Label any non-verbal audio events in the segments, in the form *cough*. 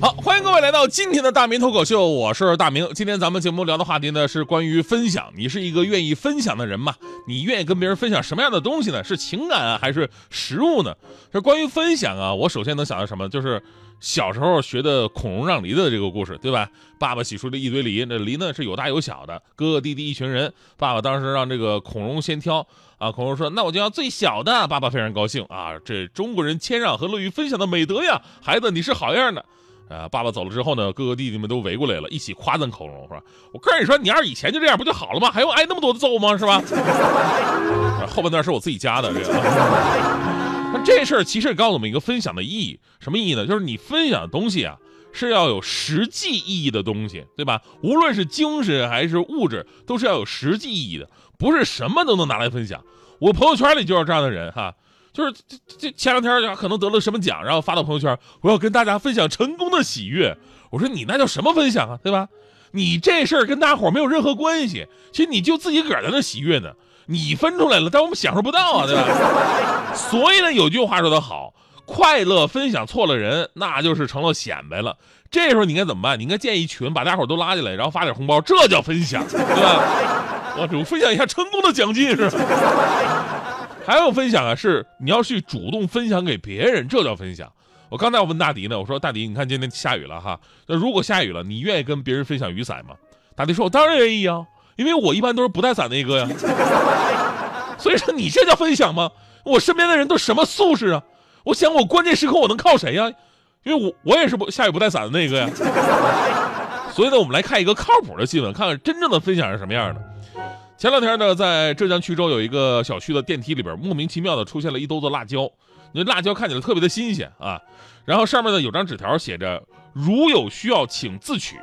好，欢迎各位来到今天的大明脱口秀，我是大明。今天咱们节目聊的话题呢是关于分享。你是一个愿意分享的人吗？你愿意跟别人分享什么样的东西呢？是情感啊，还是食物呢？这关于分享啊，我首先能想到什么？就是小时候学的孔融让梨的这个故事，对吧？爸爸洗出了一堆梨，那梨呢是有大有小的，哥哥弟弟一群人。爸爸当时让这个孔融先挑啊，孔融说：“那我就要最小的。”爸爸非常高兴啊，这中国人谦让和乐于分享的美德呀，孩子你是好样的。啊！爸爸走了之后呢，哥哥弟弟们都围过来了，一起夸赞孔融，说：“我跟你说，你要是以前就这样，不就好了吗？还用挨那么多的揍吗？是吧？” *laughs* 后半段是我自己加的这个。*laughs* 那这事儿其实也告诉我们一个分享的意义，什么意义呢？就是你分享的东西啊，是要有实际意义的东西，对吧？无论是精神还是物质，都是要有实际意义的，不是什么都能拿来分享。我朋友圈里就是这样的人哈。就是这这前两天可能得了什么奖，然后发到朋友圈，我要跟大家分享成功的喜悦。我说你那叫什么分享啊，对吧？你这事儿跟大伙儿没有任何关系，其实你就自己个儿在那喜悦呢。你分出来了，但我们享受不到啊，对吧？*laughs* 所以呢，有句话说得好，快乐分享错了人，那就是成了显摆了。这时候你应该怎么办？你应该建一群，把大伙都拉进来，然后发点红包，这叫分享，对吧？*laughs* 我主分享一下成功的奖金是吧。还有分享啊，是你要去主动分享给别人，这叫分享。我刚才我问大迪呢，我说大迪，你看今天下雨了哈，那如果下雨了，你愿意跟别人分享雨伞吗？大迪说，我当然愿意啊，因为我一般都是不带伞那个呀。*laughs* 所以说你这叫分享吗？我身边的人都什么素质啊？我想我关键时刻我能靠谁呀？因为我我也是不下雨不带伞的那个呀。*laughs* 所以呢，我们来看一个靠谱的新闻，看看真正的分享是什么样的。前两天呢，在浙江衢州有一个小区的电梯里边，莫名其妙的出现了一兜子辣椒。那辣椒看起来特别的新鲜啊，然后上面呢有张纸条写着“如有需要，请自取”。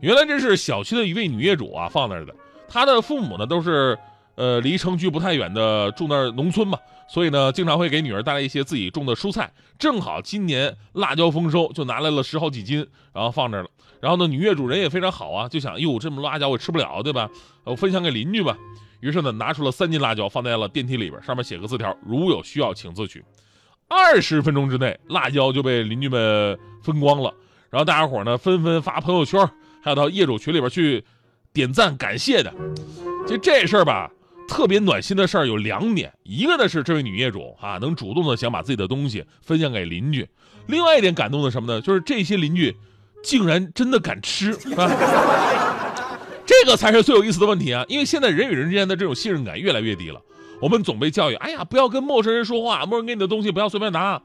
原来这是小区的一位女业主啊放那儿的。她的父母呢都是呃离城区不太远的，住那儿农村嘛，所以呢经常会给女儿带来一些自己种的蔬菜。正好今年辣椒丰收，就拿来了十好几斤，然后放那儿了。然后呢，女业主人也非常好啊，就想，哟，这么辣椒我吃不了，对吧？我分享给邻居吧。于是呢，拿出了三斤辣椒放在了电梯里边，上面写个字条：如有需要，请自取。二十分钟之内，辣椒就被邻居们分光了。然后大家伙呢，纷纷发朋友圈，还有到业主群里边去点赞感谢的。其实这事儿吧，特别暖心的事儿有两点，一个呢是这位女业主啊，能主动的想把自己的东西分享给邻居；另外一点感动的什么呢？就是这些邻居。竟然真的敢吃啊！*laughs* 这个才是最有意思的问题啊！因为现在人与人之间的这种信任感越来越低了。我们总被教育，哎呀，不要跟陌生人说话，陌生人给你的东西不要随便拿。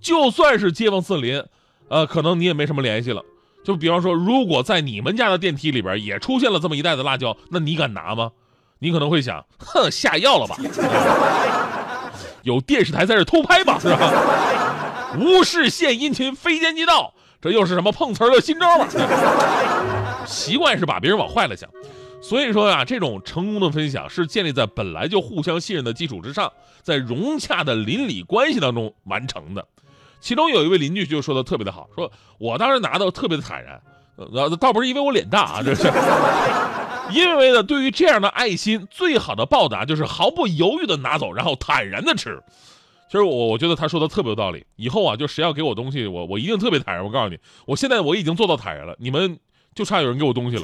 就算是街坊四邻，呃，可能你也没什么联系了。就比方说，如果在你们家的电梯里边也出现了这么一袋子辣椒，那你敢拿吗？你可能会想，哼，下药了吧？*laughs* 有电视台在这偷拍吧？是吧？无事献殷勤，非奸即盗。这又是什么碰瓷儿的新招吧？*laughs* 习惯是把别人往坏了想，所以说呀，这种成功的分享是建立在本来就互相信任的基础之上，在融洽的邻里关系当中完成的。其中有一位邻居就说的特别的好，说我当时拿到特别的坦然，呃，倒不是因为我脸大啊，这是 *laughs* 因为呢，对于这样的爱心，最好的报答就是毫不犹豫的拿走，然后坦然的吃。其实我我觉得他说的特别有道理。以后啊，就谁要给我东西，我我一定特别坦然。我告诉你，我现在我已经做到坦然了，你们就差有人给我东西了。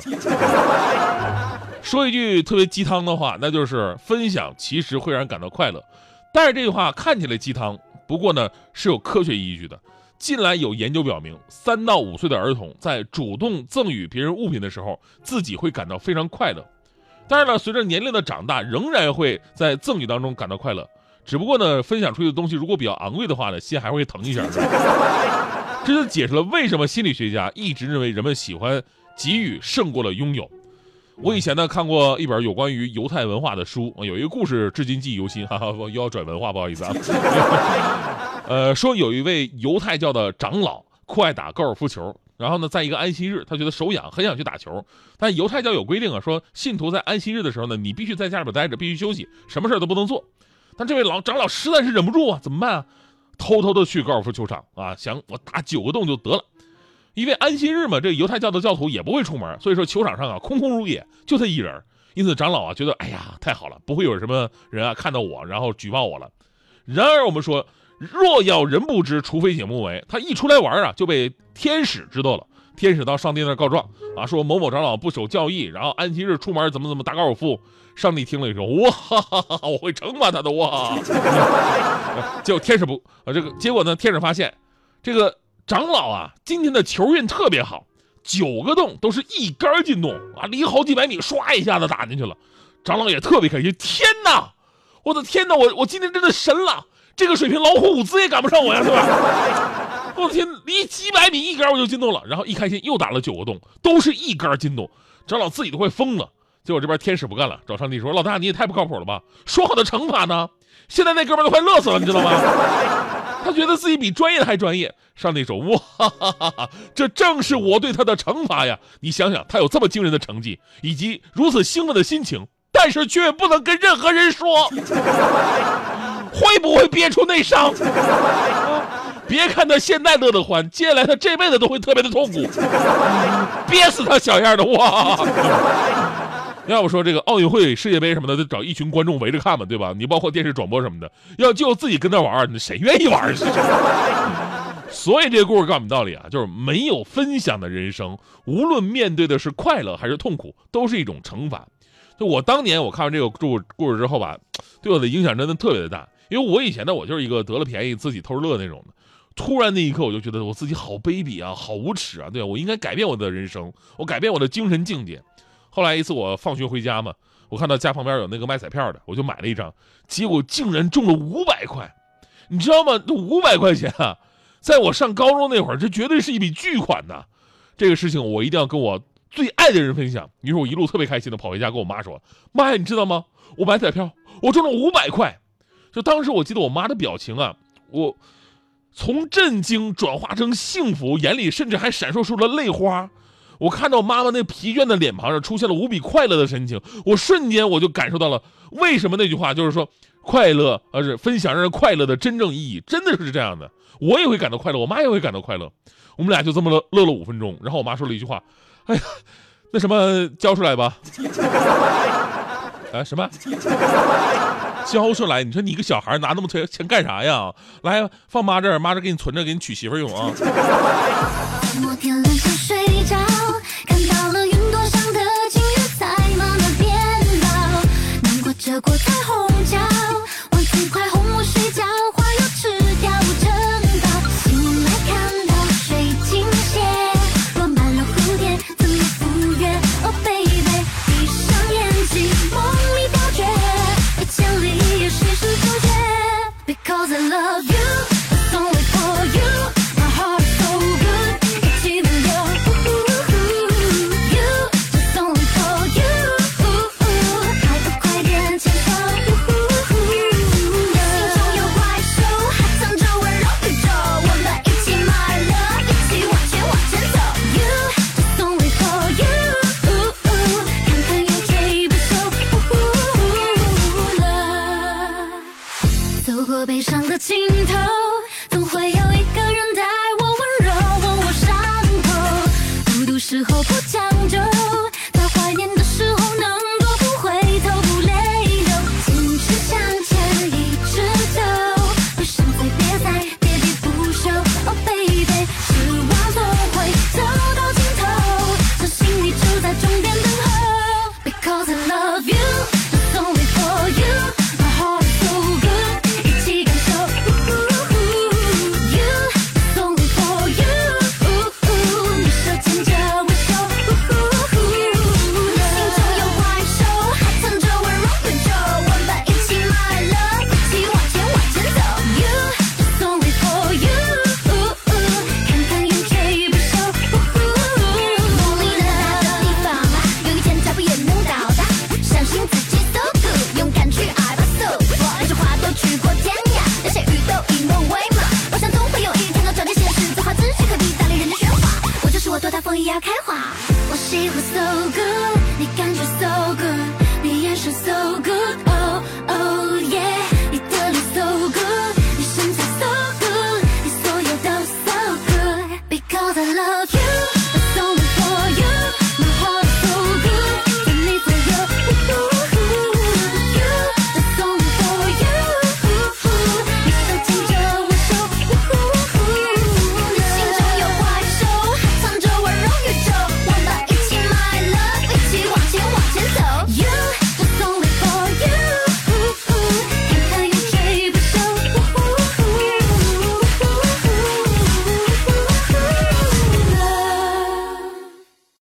*laughs* 说一句特别鸡汤的话，那就是分享其实会让人感到快乐。但是这句话看起来鸡汤，不过呢是有科学依据的。近来有研究表明，三到五岁的儿童在主动赠予别人物品的时候，自己会感到非常快乐。但是呢，随着年龄的长大，仍然会在赠予当中感到快乐。只不过呢，分享出去的东西如果比较昂贵的话呢，心还会疼一下。*laughs* 这就解释了为什么心理学家一直认为人们喜欢给予胜过了拥有。我以前呢看过一本有关于犹太文化的书，有一个故事至今记忆犹新。哈哈，又要转文化，不好意思啊。*laughs* 呃，说有一位犹太教的长老酷爱打高尔夫球。然后呢，在一个安息日，他觉得手痒，很想去打球。但犹太教有规定啊，说信徒在安息日的时候呢，你必须在家里边待着，必须休息，什么事都不能做。但这位老长老实在是忍不住啊，怎么办啊？偷偷的去高尔夫球场啊，想我打九个洞就得了。因为安息日嘛，这犹太教的教徒也不会出门，所以说球场上啊空空如也，就他一人。因此长老啊觉得，哎呀，太好了，不会有什么人啊看到我然后举报我了。然而我们说。若要人不知，除非己莫为。他一出来玩啊，就被天使知道了。天使到上帝那告状啊，说某某长老不守教义，然后安息日出门怎么怎么打高尔夫。上帝听了说：“哇，哈哈我会惩罚他的哇。*laughs* ”结果天使不啊，这个结果呢？天使发现这个长老啊，今天的球运特别好，九个洞都是一杆进洞啊，离好几百米，唰一下子打进去了。长老也特别开心，天哪！我的天哪！我我今天真的神了。这个水平，老虎伍兹也赶不上我呀，是吧？我天，离几百米一杆我就进洞了，然后一开心又打了九个洞，都是一杆进洞，长老自己都快疯了。结果这边天使不干了，找上帝说：“老大，你也太不靠谱了吧？说好的惩罚呢？现在那哥们都快乐死了，你知道吗？他觉得自己比专业的还专业。”上帝说：“哇，这正是我对他的惩罚呀！你想想，他有这么惊人的成绩，以及如此兴奋的心情，但是却不能跟任何人说。”会不会憋出内伤？别看他现在乐得欢，接下来他这辈子都会特别的痛苦，*laughs* 憋死他小样的哇！*laughs* 要不说这个奥运会、世界杯什么的，得找一群观众围着看嘛，对吧？你包括电视转播什么的，要就自己跟那玩，那谁愿意玩？*laughs* 所以这个故事告诉我们道理啊，就是没有分享的人生，无论面对的是快乐还是痛苦，都是一种惩罚。就我当年我看完这个故故事之后吧，对我的影响真的特别的大。因为我以前呢，我就是一个得了便宜自己偷着乐那种的。突然那一刻，我就觉得我自己好卑鄙啊，好无耻啊！对我应该改变我的人生，我改变我的精神境界。后来一次我放学回家嘛，我看到家旁边有那个卖彩票的，我就买了一张，结果竟然中了五百块，你知道吗？这五百块钱啊，在我上高中那会儿，这绝对是一笔巨款呐！这个事情我一定要跟我最爱的人分享。于是我一路特别开心的跑回家，跟我妈说：“妈呀，你知道吗？我买彩票，我中了五百块。”就当时我记得我妈的表情啊，我从震惊转化成幸福，眼里甚至还闪烁出了泪花。我看到妈妈那疲倦的脸庞上出现了无比快乐的神情，我瞬间我就感受到了为什么那句话就是说快乐，而是分享让人快乐的真正意义，真的是这样的。我也会感到快乐，我妈也会感到快乐。我们俩就这么乐乐了五分钟，然后我妈说了一句话：“哎呀，那什么交出来吧。”啊什么？交傲来，你说你一个小孩拿那么多钱干啥呀？来，放妈这儿，妈这给你存着，给你娶媳妇用啊。看到了云朵上的在慢慢变老，过这。of you, it's only for you.